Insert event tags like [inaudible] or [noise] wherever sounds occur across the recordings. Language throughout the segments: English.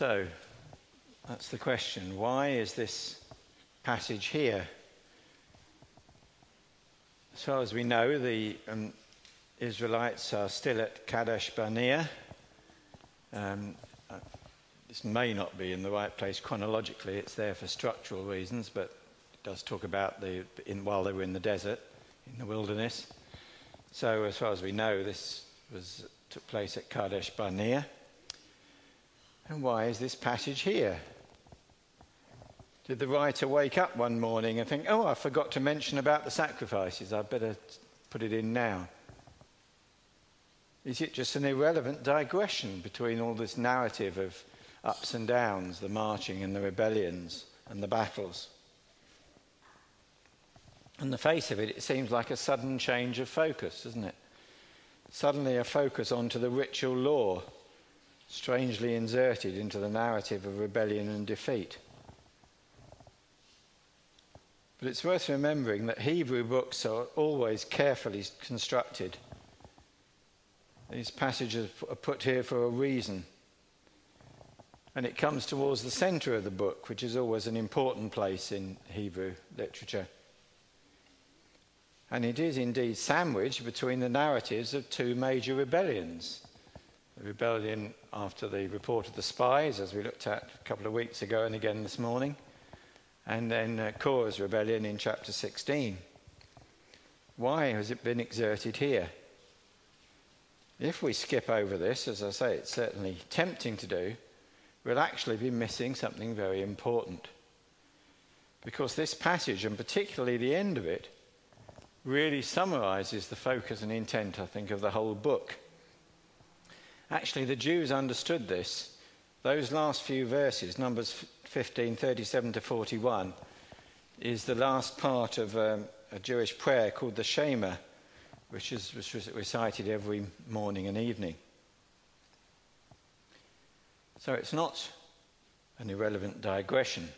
So, that's the question. Why is this passage here? As far as we know, the um, Israelites are still at Kadesh Barnea. Um, uh, this may not be in the right place chronologically, it's there for structural reasons, but it does talk about the, in, while they were in the desert, in the wilderness. So, as far as we know, this was, took place at Kadesh Barnea. And why is this passage here? Did the writer wake up one morning and think, oh, I forgot to mention about the sacrifices, I'd better put it in now? Is it just an irrelevant digression between all this narrative of ups and downs, the marching and the rebellions and the battles? On the face of it, it seems like a sudden change of focus, doesn't it? Suddenly a focus onto the ritual law, strangely inserted into the narrative of rebellion and defeat. But it's worth remembering that Hebrew books are always carefully constructed. These passages are put here for a reason. And it comes towards the center of the book, which is always an important place in Hebrew literature. And it is indeed sandwiched between the narratives of two major rebellions rebellion after the report of the spies, as we looked at a couple of weeks ago and again this morning, and then uh, Korah's rebellion in chapter 16. Why has it been exerted here? If we skip over this, as I say, it's certainly tempting to do, we'll actually be missing something very important. Because this passage, and particularly the end of it, really summarizes the focus and intent, I think, of the whole book. Actually, the Jews understood this. Those last few verses, Numbers 15, 37 to 41, is the last part of um, a Jewish prayer called the Shema, which is, which is recited every morning and evening. So it's not an irrelevant digression.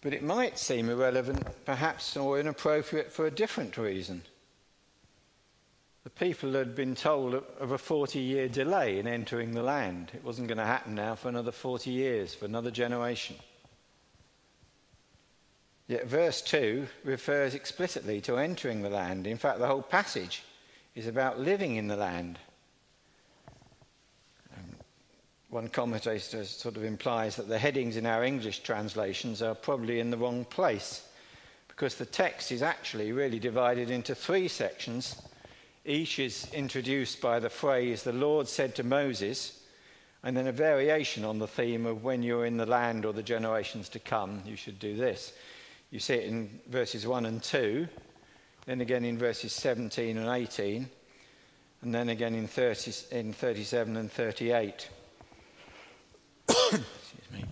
But it might seem irrelevant, perhaps, or inappropriate for a different reason. The people had been told of a 40 year delay in entering the land. It wasn't going to happen now for another 40 years, for another generation. Yet verse 2 refers explicitly to entering the land. In fact, the whole passage is about living in the land. Um, one commentator sort of implies that the headings in our English translations are probably in the wrong place because the text is actually really divided into three sections each is introduced by the phrase, the Lord said to Moses, and then a variation on the theme of when you're in the land or the generations to come, you should do this. You see it in verses 1 and 2, then again in verses 17 and 18, and then again in, 30, in 37 and 38. Excuse me.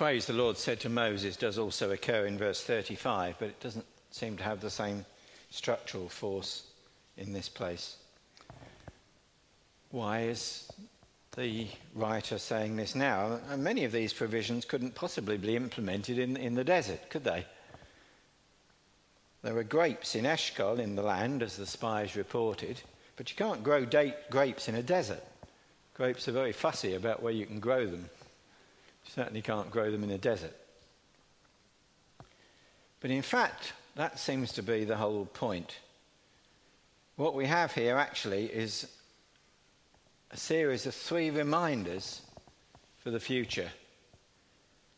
Phrase the Lord said to Moses does also occur in verse 35, but it doesn't seem to have the same structural force in this place. Why is the writer saying this now? And many of these provisions couldn't possibly be implemented in, in the desert, could they? There were grapes in Eshcol in the land, as the spies reported, but you can't grow date, grapes in a desert. Grapes are very fussy about where you can grow them. Certainly can't grow them in a desert. But in fact, that seems to be the whole point. What we have here actually is a series of three reminders for the future.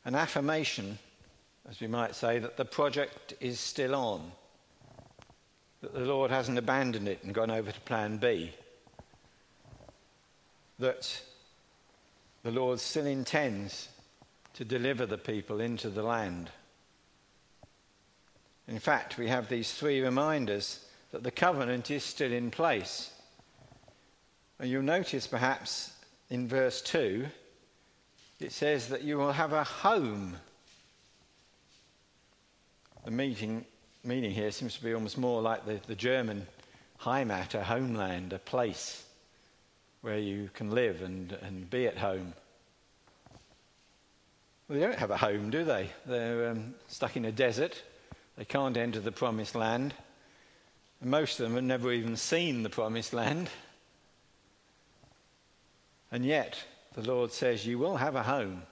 An affirmation, as we might say, that the project is still on, that the Lord hasn't abandoned it and gone over to plan B, that the Lord still intends to deliver the people into the land. In fact, we have these three reminders that the covenant is still in place. And you'll notice perhaps in verse 2, it says that you will have a home. The meaning, meaning here seems to be almost more like the, the German Heimat, a homeland, a place where you can live and, and be at home. Well, they don't have a home, do they? They're um, stuck in a desert. They can't enter the promised land. And most of them have never even seen the promised land. And yet, the Lord says, You will have a home.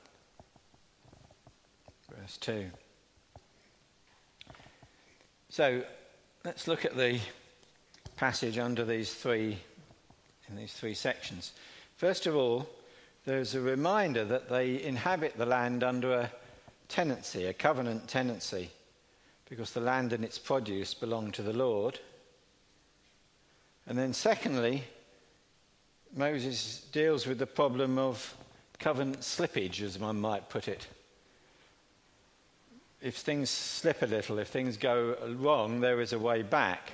Verse 2. So, let's look at the passage under these three, in these three sections. First of all, there's a reminder that they inhabit the land under a tenancy, a covenant tenancy, because the land and its produce belong to the Lord. And then, secondly, Moses deals with the problem of covenant slippage, as one might put it. If things slip a little, if things go wrong, there is a way back.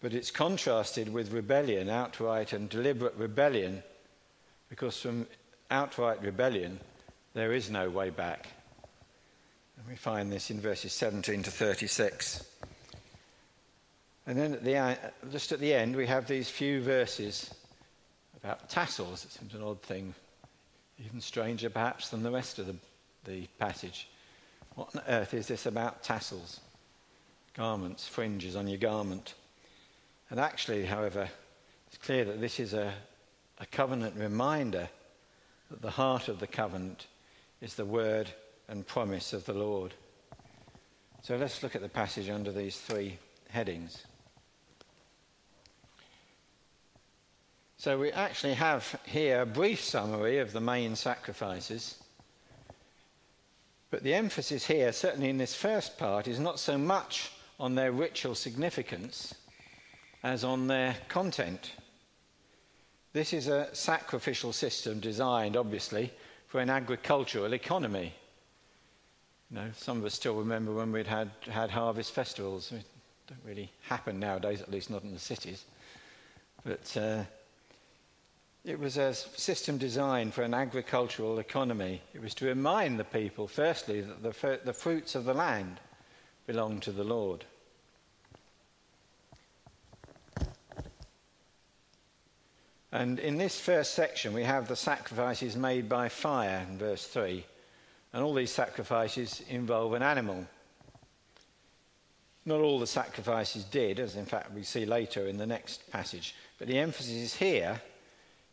But it's contrasted with rebellion, outright and deliberate rebellion, because from outright rebellion, there is no way back. And we find this in verses 17 to 36. And then at the, just at the end, we have these few verses about tassels. It seems an odd thing, even stranger perhaps than the rest of the, the passage. What on earth is this about tassels? Garments, fringes on your garment. And actually, however, it's clear that this is a, a covenant reminder that the heart of the covenant is the word and promise of the Lord. So let's look at the passage under these three headings. So we actually have here a brief summary of the main sacrifices. But the emphasis here, certainly in this first part, is not so much on their ritual significance as on their content. This is a sacrificial system designed, obviously, for an agricultural economy. You know, some of us still remember when we'd had, had harvest festivals. It don't really happen nowadays, at least not in the cities. But uh, it was a system designed for an agricultural economy. It was to remind the people, firstly, that the, the fruits of the land belong to the Lord. And in this first section, we have the sacrifices made by fire in verse 3. And all these sacrifices involve an animal. Not all the sacrifices did, as in fact we see later in the next passage. But the emphasis here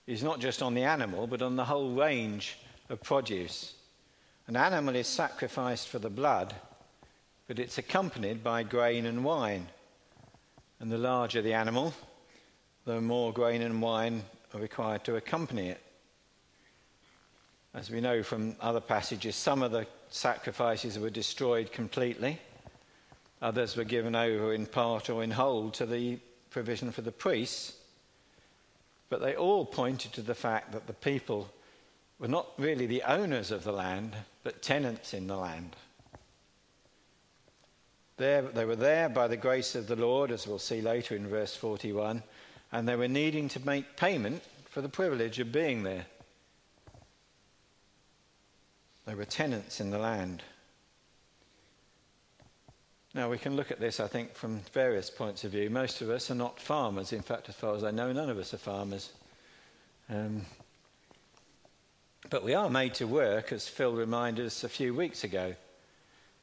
is not just on the animal, but on the whole range of produce. An animal is sacrificed for the blood, but it's accompanied by grain and wine. And the larger the animal, the more grain and wine are required to accompany it. As we know from other passages, some of the sacrifices were destroyed completely, others were given over in part or in whole to the provision for the priests. But they all pointed to the fact that the people were not really the owners of the land, but tenants in the land. There, they were there by the grace of the Lord, as we'll see later in verse 41, and they were needing to make payment for the privilege of being there. They were tenants in the land. Now, we can look at this, I think, from various points of view. Most of us are not farmers. In fact, as far as I know, none of us are farmers. Um, but we are made to work, as Phil reminded us a few weeks ago.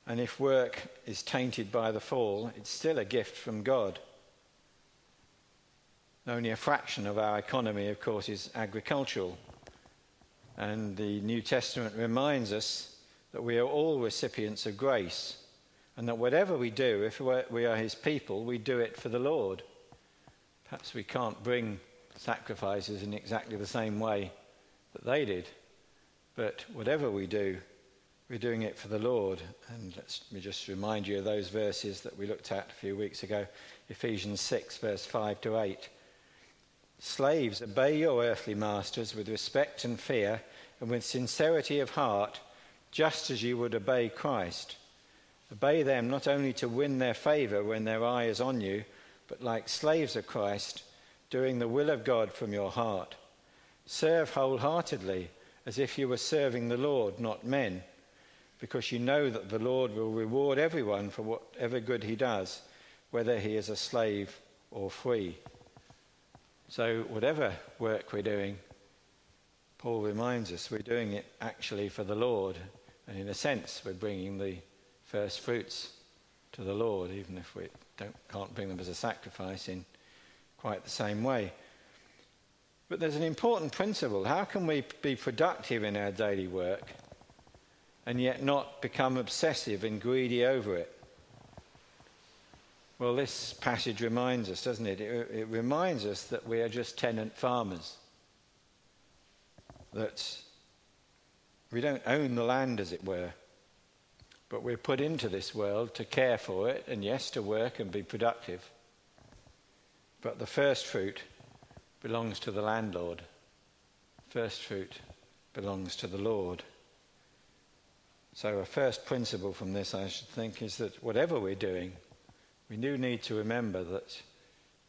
And if work is tainted by the fall, it's still a gift from God. Only a fraction of our economy, of course, is agricultural. And the New Testament reminds us that we are all recipients of grace and that whatever we do, if we are his people, we do it for the Lord. Perhaps we can't bring sacrifices in exactly the same way that they did, but whatever we do, we're doing it for the Lord. And let me just remind you of those verses that we looked at a few weeks ago Ephesians 6, verse 5 to 8. Slaves, obey your earthly masters with respect and fear and with sincerity of heart, just as you would obey Christ Obey them not only to win their favor when their eye is on you, but like slaves of Christ, doing the will of God from your heart. Serve wholeheartedly, as if you were serving the Lord, not men, because you know that the Lord will reward everyone for whatever good he does, whether he is a slave or free. So, whatever work we're doing, Paul reminds us we're doing it actually for the Lord. And in a sense, we're bringing the first fruits to the Lord, even if we don't, can't bring them as a sacrifice in quite the same way. But there's an important principle. How can we be productive in our daily work and yet not become obsessive and greedy over it? Well, this passage reminds us, doesn't it? It, it reminds us that we are just tenant farmers. That we don't own the land, as it were, but we're put into this world to care for it and, yes, to work and be productive. But the first fruit belongs to the landlord. First fruit belongs to the Lord. So, a first principle from this, I should think, is that whatever we're doing, we do need to remember that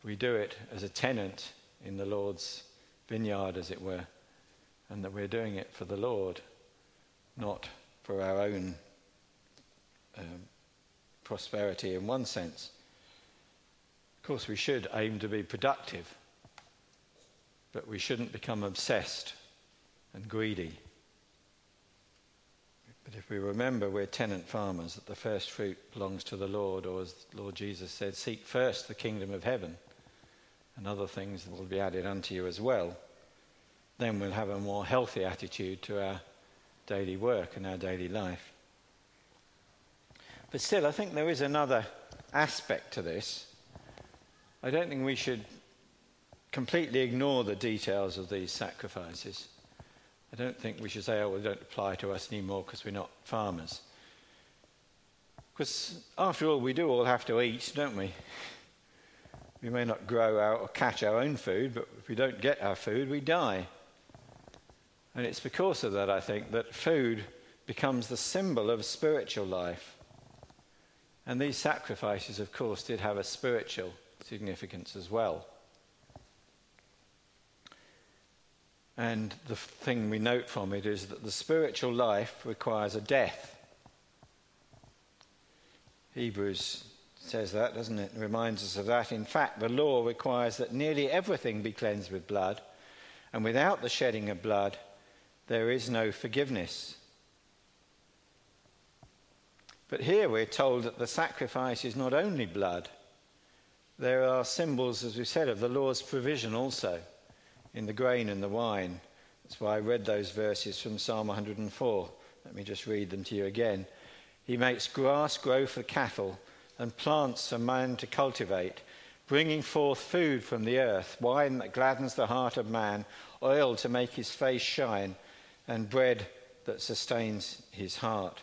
we do it as a tenant in the Lord's vineyard, as it were, and that we're doing it for the Lord, not for our own um, prosperity in one sense. Of course, we should aim to be productive, but we shouldn't become obsessed and greedy. But if we remember we're tenant farmers, that the first fruit belongs to the Lord, or as Lord Jesus said, seek first the kingdom of heaven, and other things will be added unto you as well, then we'll have a more healthy attitude to our daily work and our daily life. But still, I think there is another aspect to this. I don't think we should completely ignore the details of these sacrifices. I don't think we should say, oh, well, they don't apply to us anymore because we're not farmers. Because after all, we do all have to eat, don't we? We may not grow our, or catch our own food, but if we don't get our food, we die. And it's because of that, I think, that food becomes the symbol of spiritual life. And these sacrifices, of course, did have a spiritual significance as well. And the thing we note from it is that the spiritual life requires a death. Hebrews says that, doesn't it? it? Reminds us of that. In fact, the law requires that nearly everything be cleansed with blood, and without the shedding of blood, there is no forgiveness. But here we're told that the sacrifice is not only blood, there are symbols, as we said, of the law's provision also in the grain and the wine. That's why I read those verses from Psalm 104. Let me just read them to you again. He makes grass grow for cattle and plants for man to cultivate, bringing forth food from the earth, wine that gladdens the heart of man, oil to make his face shine, and bread that sustains his heart.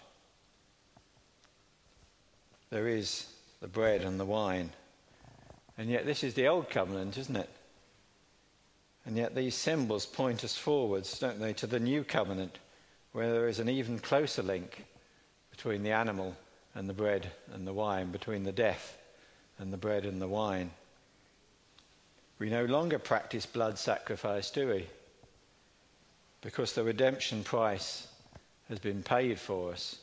There is the bread and the wine. And yet, this is the old covenant, isn't it? And yet these symbols point us forwards, don't they, to the new covenant, where there is an even closer link between the animal and the bread and the wine, between the death and the bread and the wine. We no longer practice blood sacrifice, do we? Because the redemption price has been paid for us.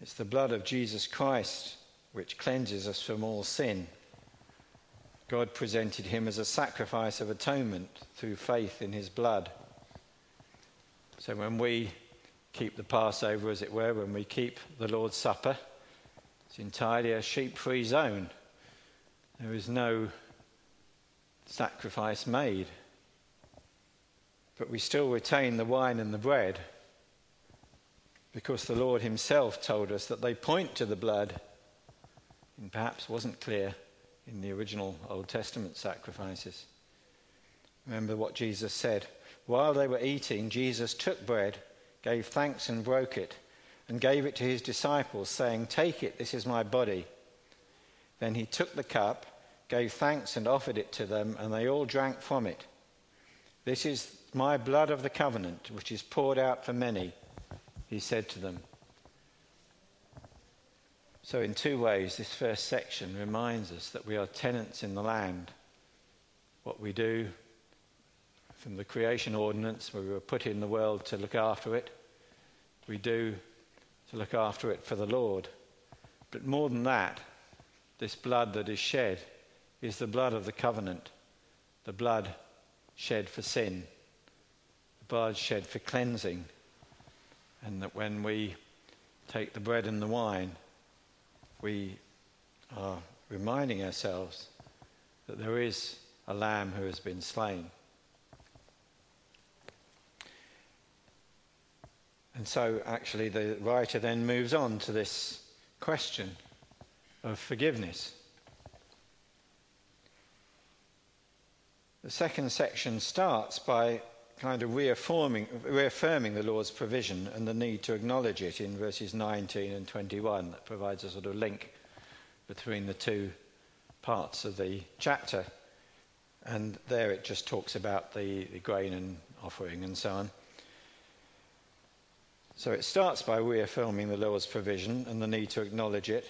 It's the blood of Jesus Christ which cleanses us from all sin. God presented him as a sacrifice of atonement through faith in his blood. So when we keep the Passover, as it were, when we keep the Lord's Supper, it's entirely a sheep free zone. There is no sacrifice made. But we still retain the wine and the bread because the Lord Himself told us that they point to the blood, and perhaps wasn't clear in the original Old Testament sacrifices. Remember what Jesus said. While they were eating, Jesus took bread, gave thanks, and broke it, and gave it to his disciples, saying, Take it, this is my body. Then he took the cup, gave thanks, and offered it to them, and they all drank from it. This is my blood of the covenant, which is poured out for many, he said to them. So, in two ways, this first section reminds us that we are tenants in the land. What we do from the creation ordinance, where we were put in the world to look after it, we do to look after it for the Lord. But more than that, this blood that is shed is the blood of the covenant, the blood shed for sin, the blood shed for cleansing. And that when we take the bread and the wine, we are reminding ourselves that there is a lamb who has been slain. And so, actually, the writer then moves on to this question of forgiveness. The second section starts by kind of reaffirming, reaffirming the law's provision and the need to acknowledge it in verses 19 and 21. That provides a sort of link between the two parts of the chapter. And there it just talks about the, the grain and offering and so on. So it starts by reaffirming the law's provision and the need to acknowledge it.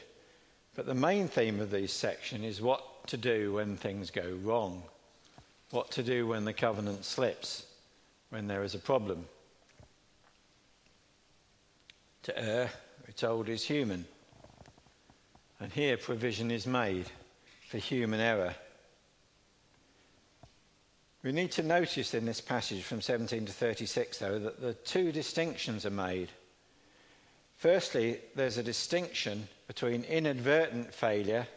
But the main theme of this section is what to do when things go wrong, what to do when the covenant slips when there is a problem. To err, we're told, is human. And here provision is made for human error. We need to notice in this passage from 17 to 36, though, that the two distinctions are made. Firstly, there's a distinction between inadvertent failure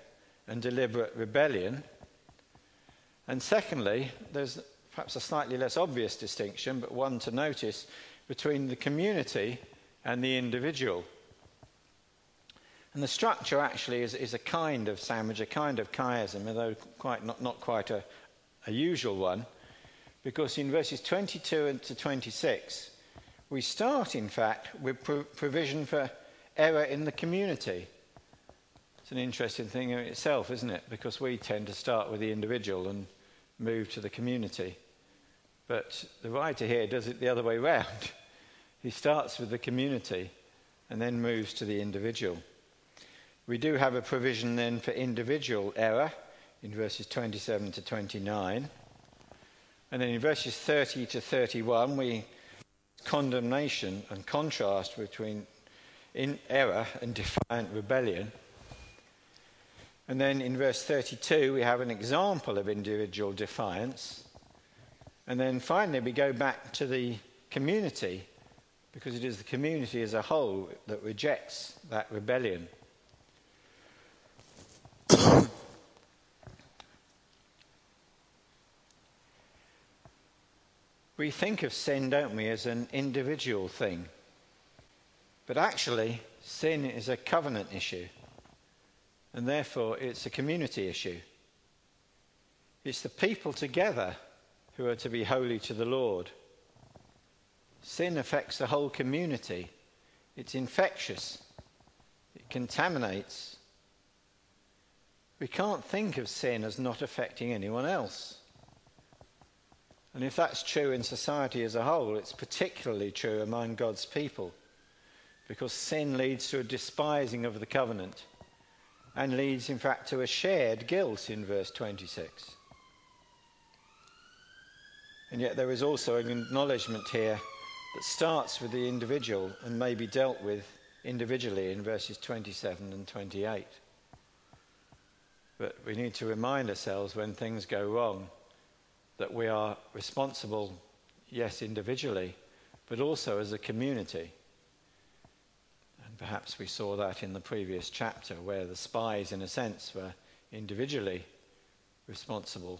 and deliberate rebellion. And secondly, there's perhaps a slightly less obvious distinction, but one to notice, between the community and the individual. And the structure actually is, is a kind of sandwich, a kind of chiasm, although quite not, not quite a, a usual one, because in verses 22 to 26, we start, in fact, with pro- provision for error in the community. It's an interesting thing in itself, isn't it? Because we tend to start with the individual and move to the community. But the writer here does it the other way round. [laughs] He starts with the community and then moves to the individual. We do have a provision then for individual error in verses 27 to 29. And then in verses 30 to 31, we condemnation and contrast between in error and defiant rebellion. And then in verse 32, we have an example of individual defiance. And then finally, we go back to the community because it is the community as a whole that rejects that rebellion. [coughs] we think of sin, don't we, as an individual thing. But actually, sin is a covenant issue. And therefore, it's a community issue. It's the people together who are to be holy to the Lord. Sin affects the whole community. It's infectious. It contaminates. We can't think of sin as not affecting anyone else. And if that's true in society as a whole, it's particularly true among God's people. Because sin leads to a despising of the covenant and leads, in fact, to a shared guilt in verse 26. And yet there is also an acknowledgement here that starts with the individual and may be dealt with individually in verses 27 and 28. But we need to remind ourselves when things go wrong that we are responsible, yes, individually, but also as a community. Perhaps we saw that in the previous chapter where the spies, in a sense, were individually responsible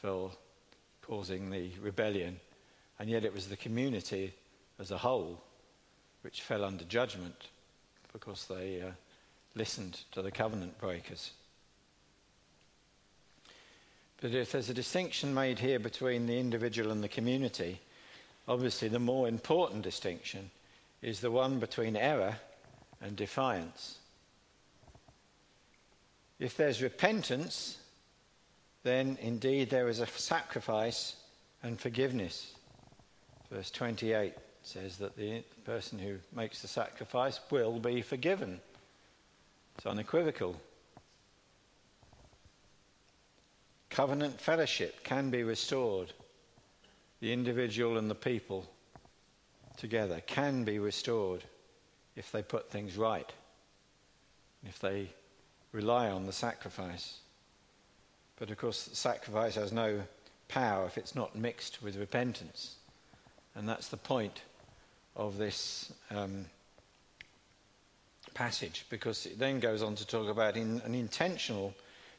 for causing the rebellion, and yet it was the community as a whole which fell under judgment because they uh, listened to the covenant breakers. But if there's a distinction made here between the individual and the community, obviously the more important distinction is the one between error and defiance. If there's repentance, then indeed there is a sacrifice and forgiveness. Verse 28 says that the person who makes the sacrifice will be forgiven. It's unequivocal. Covenant fellowship can be restored. The individual and the people together can be restored if they put things right, if they rely on the sacrifice. But of course, sacrifice has no power if it's not mixed with repentance. And that's the point of this um, passage because it then goes on to talk about in, an intentional,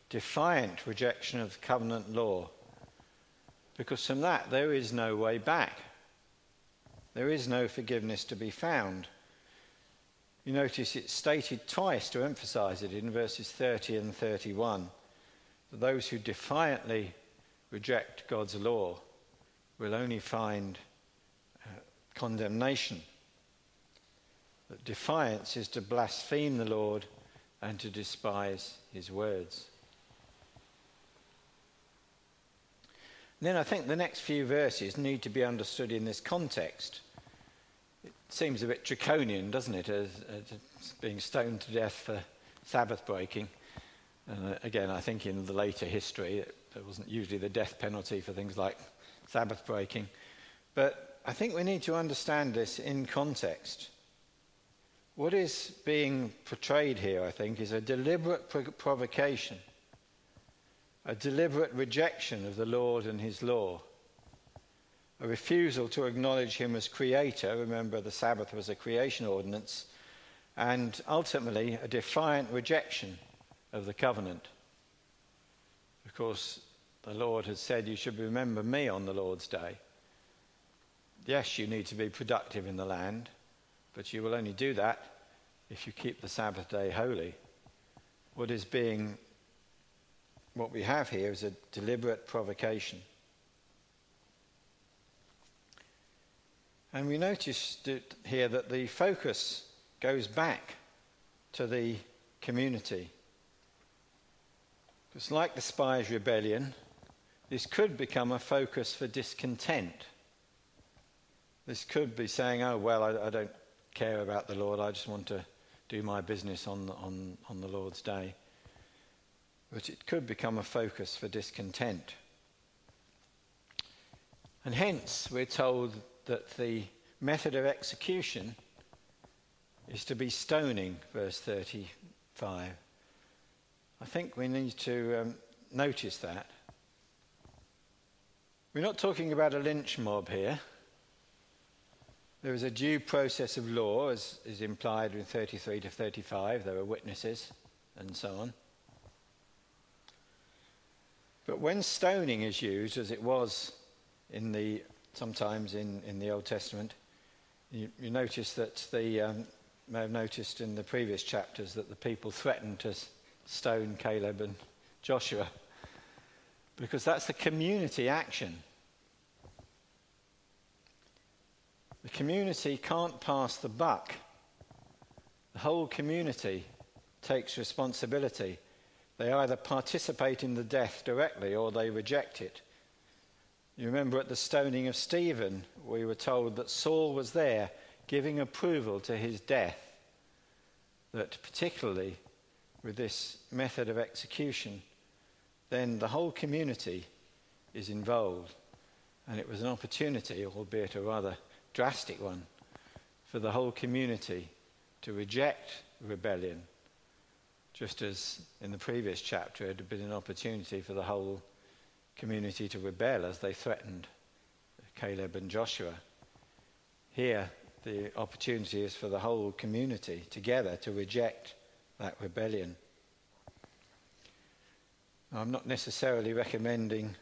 defiant rejection of covenant law. Because from that, there is no way back. There is no forgiveness to be found. You notice it's stated twice to emphasize it in verses 30 and 31 that those who defiantly reject God's law will only find uh, condemnation. That defiance is to blaspheme the Lord and to despise his words. And then I think the next few verses need to be understood in this context. It seems a bit draconian, doesn't it, as, as being stoned to death for Sabbath breaking. Uh, again, I think in the later history, it, there wasn't usually the death penalty for things like Sabbath breaking. But I think we need to understand this in context. What is being portrayed here, I think, is a deliberate provocation a deliberate rejection of the Lord and his law, a refusal to acknowledge him as creator. Remember, the Sabbath was a creation ordinance, and ultimately a defiant rejection of the covenant. Of course, the Lord has said, You should remember me on the Lord's day. Yes, you need to be productive in the land, but you will only do that if you keep the Sabbath day holy. What is being what we have here is a deliberate provocation. And we notice here that the focus goes back to the community. Because, like the spies' rebellion, this could become a focus for discontent. This could be saying, oh, well, I, I don't care about the Lord, I just want to do my business on, on, on the Lord's day but it could become a focus for discontent. And hence, we're told that the method of execution is to be stoning, verse 35. I think we need to um, notice that. We're not talking about a lynch mob here. There is a due process of law, as is implied in 33 to 35. There are witnesses and so on. But when stoning is used, as it was in the, sometimes in, in the Old Testament, you, you notice that the, um, may have noticed in the previous chapters that the people threatened to stone Caleb and Joshua because that's the community action. The community can't pass the buck. The whole community takes responsibility. They either participate in the death directly or they reject it. You remember at the stoning of Stephen, we were told that Saul was there giving approval to his death. That particularly with this method of execution, then the whole community is involved. And it was an opportunity, albeit a rather drastic one, for the whole community to reject rebellion just as in the previous chapter, it had been an opportunity for the whole community to rebel as they threatened Caleb and Joshua. Here, the opportunity is for the whole community together to reject that rebellion. I'm not necessarily recommending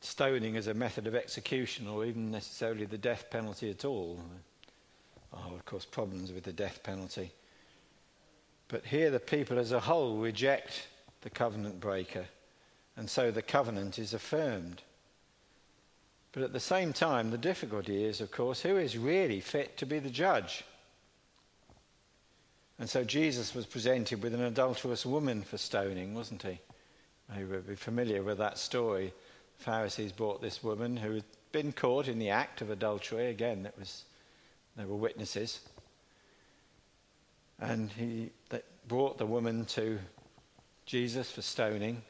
stoning as a method of execution or even necessarily the death penalty at all. Are, of course, problems with the death penalty. But here the people as a whole reject the covenant breaker, and so the covenant is affirmed. But at the same time, the difficulty is, of course, who is really fit to be the judge? And so Jesus was presented with an adulterous woman for stoning, wasn't he? You will be familiar with that story. The Pharisees brought this woman who had been caught in the act of adultery. Again, that was, there were witnesses. And he brought the woman to Jesus for stoning,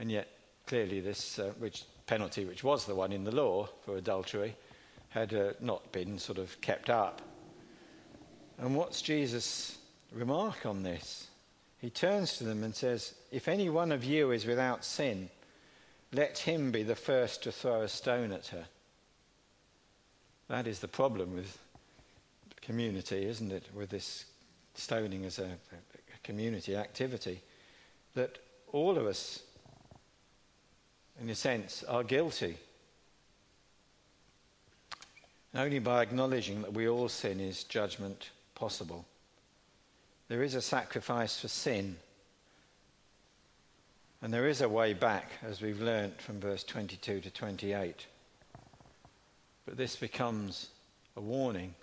and yet clearly this uh, which penalty, which was the one in the law for adultery, had uh, not been sort of kept up. And what's Jesus' remark on this? He turns to them and says, If any one of you is without sin, let him be the first to throw a stone at her. That is the problem with community, isn't it, with this stoning as a, a community activity, that all of us, in a sense, are guilty. Only by acknowledging that we all sin is judgment possible. There is a sacrifice for sin. And there is a way back, as we've learnt from verse 22 to 28. But this becomes a warning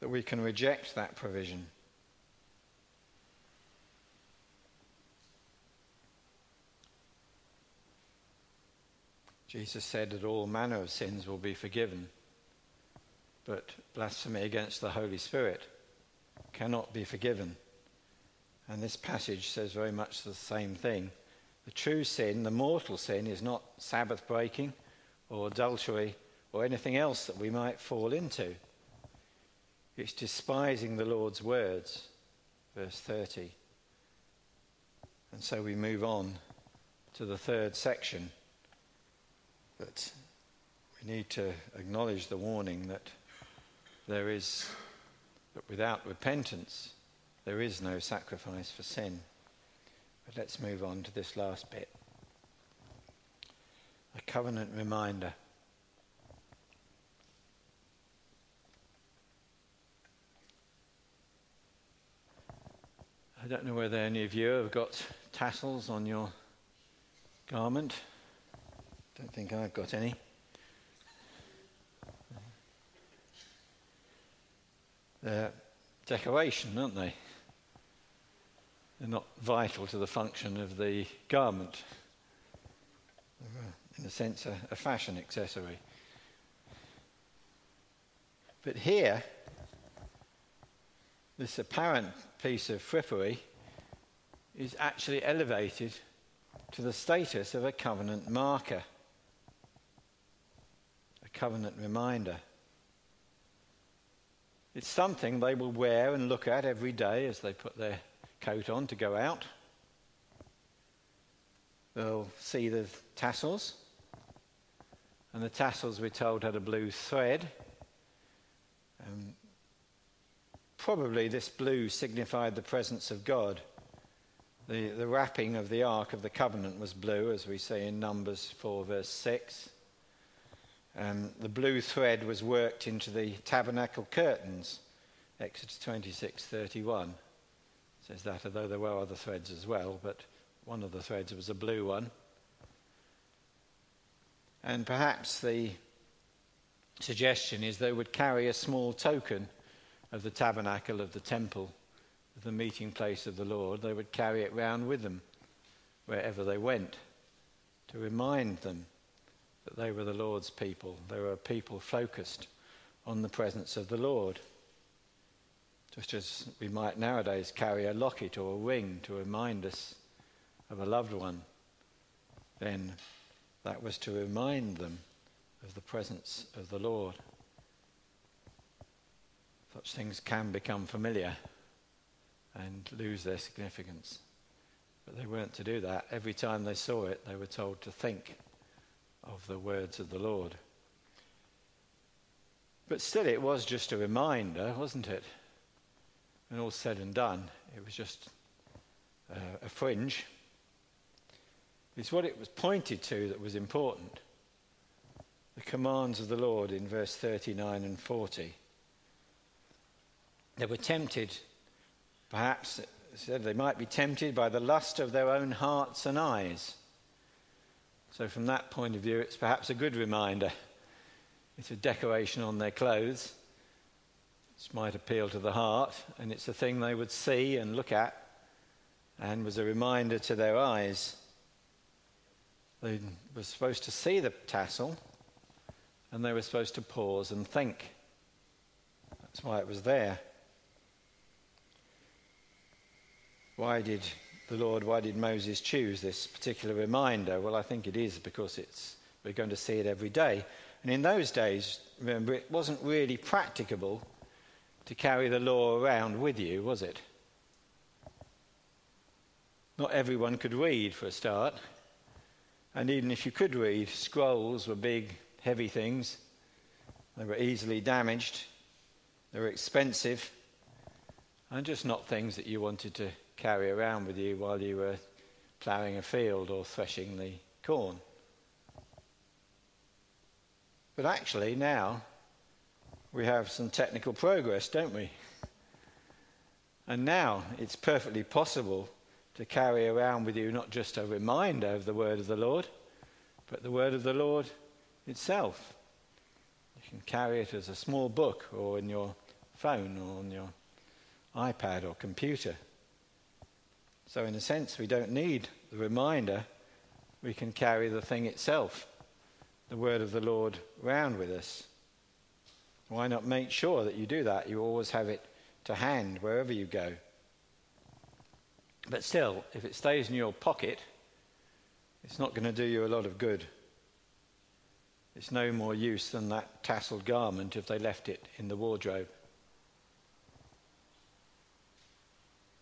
that we can reject that provision. Jesus said that all manner of sins will be forgiven, but blasphemy against the Holy Spirit cannot be forgiven. And this passage says very much the same thing. The true sin, the mortal sin, is not Sabbath breaking or adultery or anything else that we might fall into. It's despising the Lord's words, verse 30. And so we move on to the third section. That we need to acknowledge the warning that there is, but without repentance, there is no sacrifice for sin. But let's move on to this last bit. A covenant reminder. I don't know whether any of you have got tassels on your garment. I don't think I've got any. They're decoration, aren't they? They're not vital to the function of the garment. In a sense, a, a fashion accessory. But here, this apparent piece of frippery is actually elevated to the status of a covenant marker, covenant reminder. It's something they will wear and look at every day as they put their coat on to go out. They'll see the tassels, and the tassels, we're told, had a blue thread. Um, Probably this blue signified the presence of God. The, the wrapping of the Ark of the Covenant was blue, as we see in Numbers 4, verse 6. Um, the blue thread was worked into the tabernacle curtains, Exodus 26, 31. says that, although there were other threads as well, but one of the threads was a blue one. And perhaps the suggestion is they would carry a small token of the tabernacle of the temple, the meeting place of the Lord, they would carry it round with them wherever they went to remind them that they were the Lord's people. They were a people focused on the presence of the Lord. Just as we might nowadays carry a locket or a ring to remind us of a loved one, then that was to remind them of the presence of the Lord. Such things can become familiar and lose their significance. But they weren't to do that. Every time they saw it, they were told to think of the words of the Lord. But still, it was just a reminder, wasn't it? And all said and done, it was just uh, a fringe. It's what it was pointed to that was important. The commands of the Lord in verse 39 and 40. They were tempted, perhaps, said they might be tempted by the lust of their own hearts and eyes. So, from that point of view, it's perhaps a good reminder. It's a decoration on their clothes. This might appeal to the heart, and it's a thing they would see and look at, and was a reminder to their eyes. They were supposed to see the tassel, and they were supposed to pause and think. That's why it was there. Why did the Lord, why did Moses choose this particular reminder? Well, I think it is because it's, we're going to see it every day. And in those days, remember, it wasn't really practicable to carry the law around with you, was it? Not everyone could read for a start. And even if you could read, scrolls were big, heavy things. They were easily damaged. They were expensive and just not things that you wanted to carry around with you while you were ploughing a field or threshing the corn. But actually, now we have some technical progress, don't we? And now it's perfectly possible to carry around with you not just a reminder of the word of the Lord, but the word of the Lord itself. You can carry it as a small book or in your phone or on your iPad or computer. So, in a sense, we don't need the reminder, we can carry the thing itself, the word of the Lord, round with us. Why not make sure that you do that? You always have it to hand wherever you go. But still, if it stays in your pocket, it's not going to do you a lot of good. It's no more use than that tasseled garment if they left it in the wardrobe.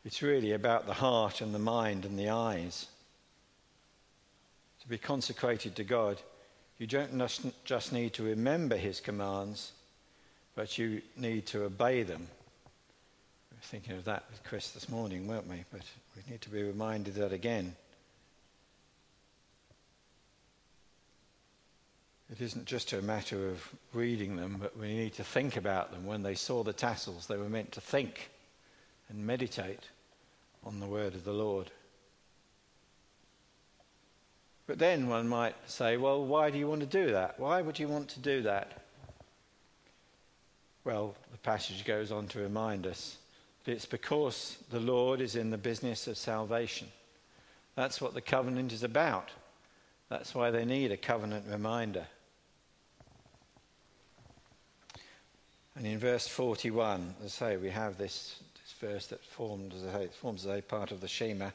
It's really about the heart and the mind and the eyes. To be consecrated to God, you don't just need to remember His commands, but you need to obey them. We were thinking of that with Chris this morning, weren't we? But we need to be reminded that again. It isn't just a matter of reading them, but we need to think about them. When they saw the tassels, they were meant to think and meditate on the word of the Lord. But then one might say, well, why do you want to do that? Why would you want to do that? Well, the passage goes on to remind us that it's because the Lord is in the business of salvation. That's what the covenant is about. That's why they need a covenant reminder. And in verse 41, as I say, we have this verse that forms a, forms a part of the Shema.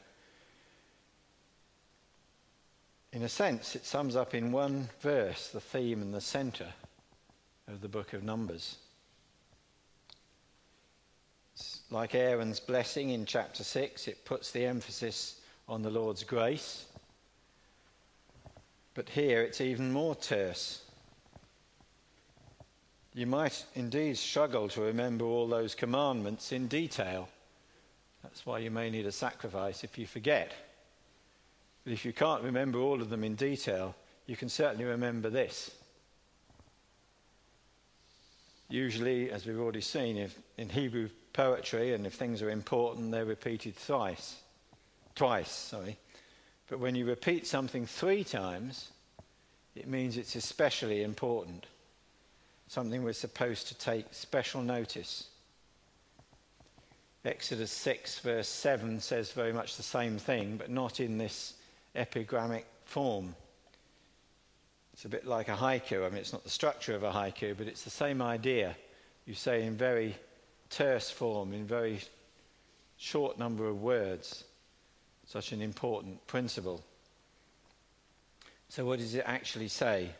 In a sense, it sums up in one verse the theme and the centre of the book of Numbers. It's like Aaron's blessing in chapter 6, it puts the emphasis on the Lord's grace. But here it's even more terse. You might indeed struggle to remember all those commandments in detail. That's why you may need a sacrifice if you forget. But if you can't remember all of them in detail, you can certainly remember this. Usually, as we've already seen, if, in Hebrew poetry, and if things are important, they're repeated thrice. Twice, sorry. But when you repeat something three times, it means it's especially important something we're supposed to take special notice. Exodus 6, verse 7 says very much the same thing, but not in this epigrammic form. It's a bit like a haiku. I mean, it's not the structure of a haiku, but it's the same idea. You say in very terse form, in very short number of words, such an important principle. So, what does it actually say?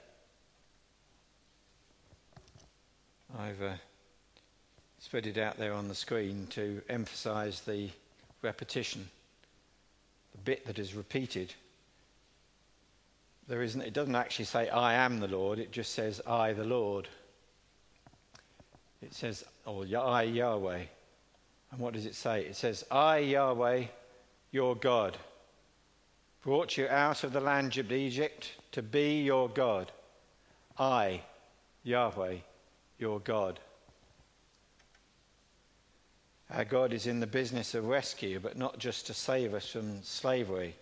I've uh, spread it out there on the screen to emphasize the repetition, the bit that is repeated. There isn't, it doesn't actually say, I am the Lord, it just says, I, the Lord. It says, or I, Yahweh. And what does it say? It says, I, Yahweh, your God, brought you out of the land of Egypt to be your God. I, Yahweh, your God. Our God is in the business of rescue, but not just to save us from slavery.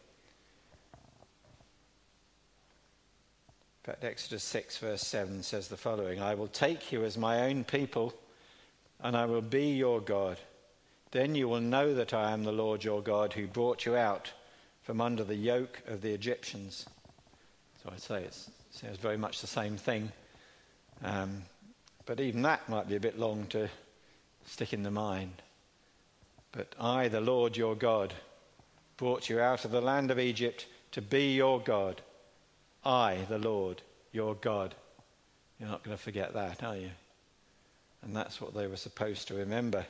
In fact, Exodus 6, verse 7 says the following I will take you as my own people, and I will be your God. Then you will know that I am the Lord your God who brought you out from under the yoke of the Egyptians. So I'd say it sounds very much the same thing. Um, but even that might be a bit long to stick in the mind. But I, the Lord your God, brought you out of the land of Egypt to be your God. I, the Lord your God. You're not going to forget that, are you? And that's what they were supposed to remember.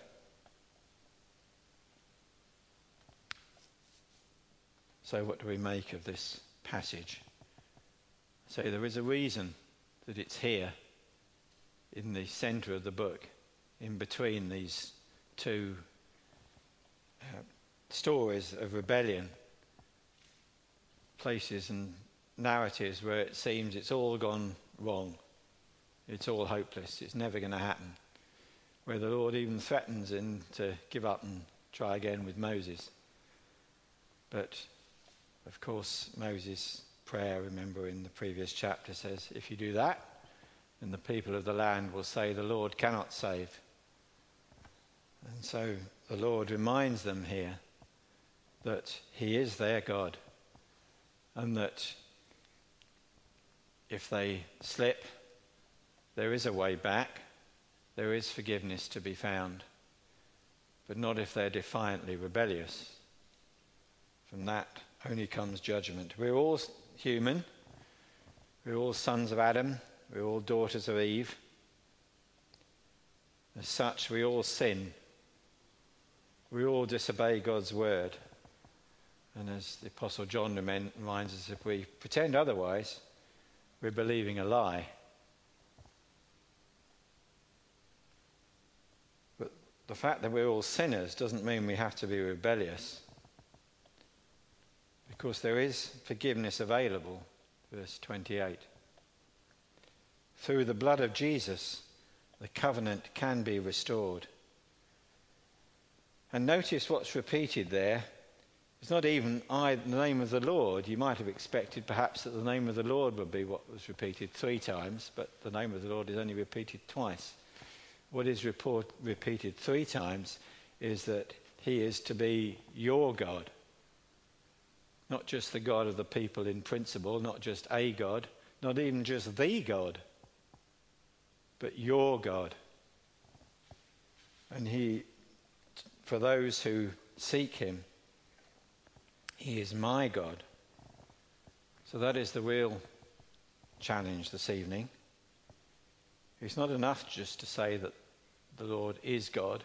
So, what do we make of this passage? So, there is a reason that it's here in the center of the book. in between these two uh, stories of rebellion, places and narratives where it seems it's all gone wrong, it's all hopeless, it's never going to happen, where the Lord even threatens him to give up and try again with Moses. But of course, Moses' prayer, remember in the previous chapter, says, If you do that, then the people of the land will say, The Lord cannot save. And so the Lord reminds them here that He is their God and that if they slip, there is a way back, there is forgiveness to be found, but not if they're defiantly rebellious. From that only comes judgment. We're all human, we're all sons of Adam, we're all daughters of Eve. As such, we all sin. We all disobey God's word. And as the Apostle John reminds us, if we pretend otherwise, we're believing a lie. But the fact that we're all sinners doesn't mean we have to be rebellious. Because there is forgiveness available, verse 28. Through the blood of Jesus, the covenant can be restored. And notice what's repeated there it's not even I, the name of the Lord. You might have expected perhaps that the name of the Lord would be what was repeated three times, but the name of the Lord is only repeated twice. What is report, repeated three times is that he is to be your God. Not just the God of the people in principle, not just a God, not even just the God, but your God. And he, for those who seek him, he is my God. So that is the real challenge this evening. It's not enough just to say that the Lord is God.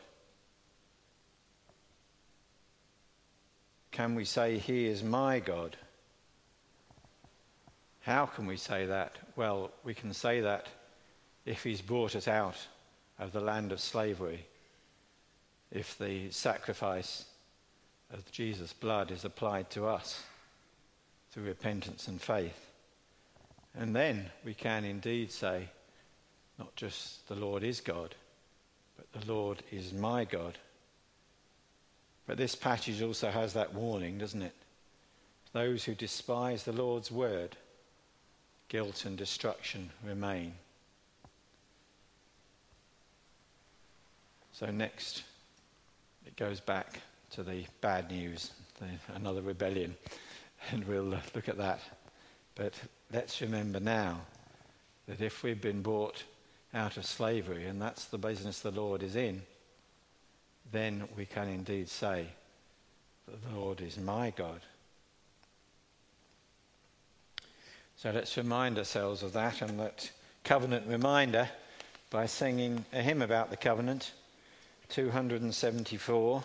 Can we say, He is my God? How can we say that? Well, we can say that if He's brought us out of the land of slavery, if the sacrifice of Jesus' blood is applied to us through repentance and faith. And then we can indeed say, not just the Lord is God, but the Lord is my God. But this passage also has that warning, doesn't it? Those who despise the Lord's word, guilt and destruction remain. So, next, it goes back to the bad news, the, another rebellion, [laughs] and we'll look at that. But let's remember now that if we've been brought out of slavery, and that's the business the Lord is in, then we can indeed say that the Lord is my God. So let's remind ourselves of that and that covenant reminder by singing a hymn about the covenant, 274.